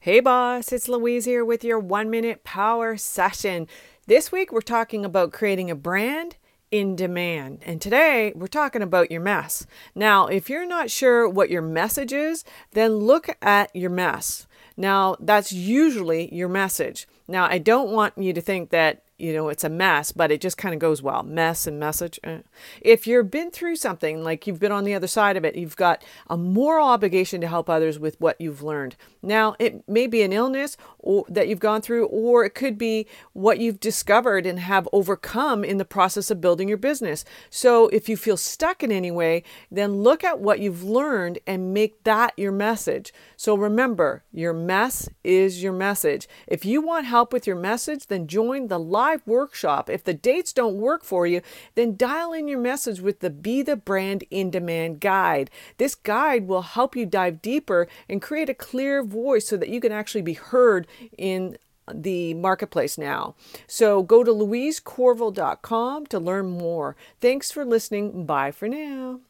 Hey, boss, it's Louise here with your one minute power session. This week, we're talking about creating a brand in demand. And today, we're talking about your mess. Now, if you're not sure what your message is, then look at your mess. Now, that's usually your message. Now, I don't want you to think that you know it's a mess but it just kind of goes well mess and message eh. if you've been through something like you've been on the other side of it you've got a moral obligation to help others with what you've learned. Now it may be an illness or, that you've gone through or it could be what you've discovered and have overcome in the process of building your business. So if you feel stuck in any way then look at what you've learned and make that your message. So remember your mess is your message. If you want help with your message then join the live live workshop. If the dates don't work for you, then dial in your message with the Be the Brand in Demand guide. This guide will help you dive deeper and create a clear voice so that you can actually be heard in the marketplace now. So go to louisecorville.com to learn more. Thanks for listening. Bye for now.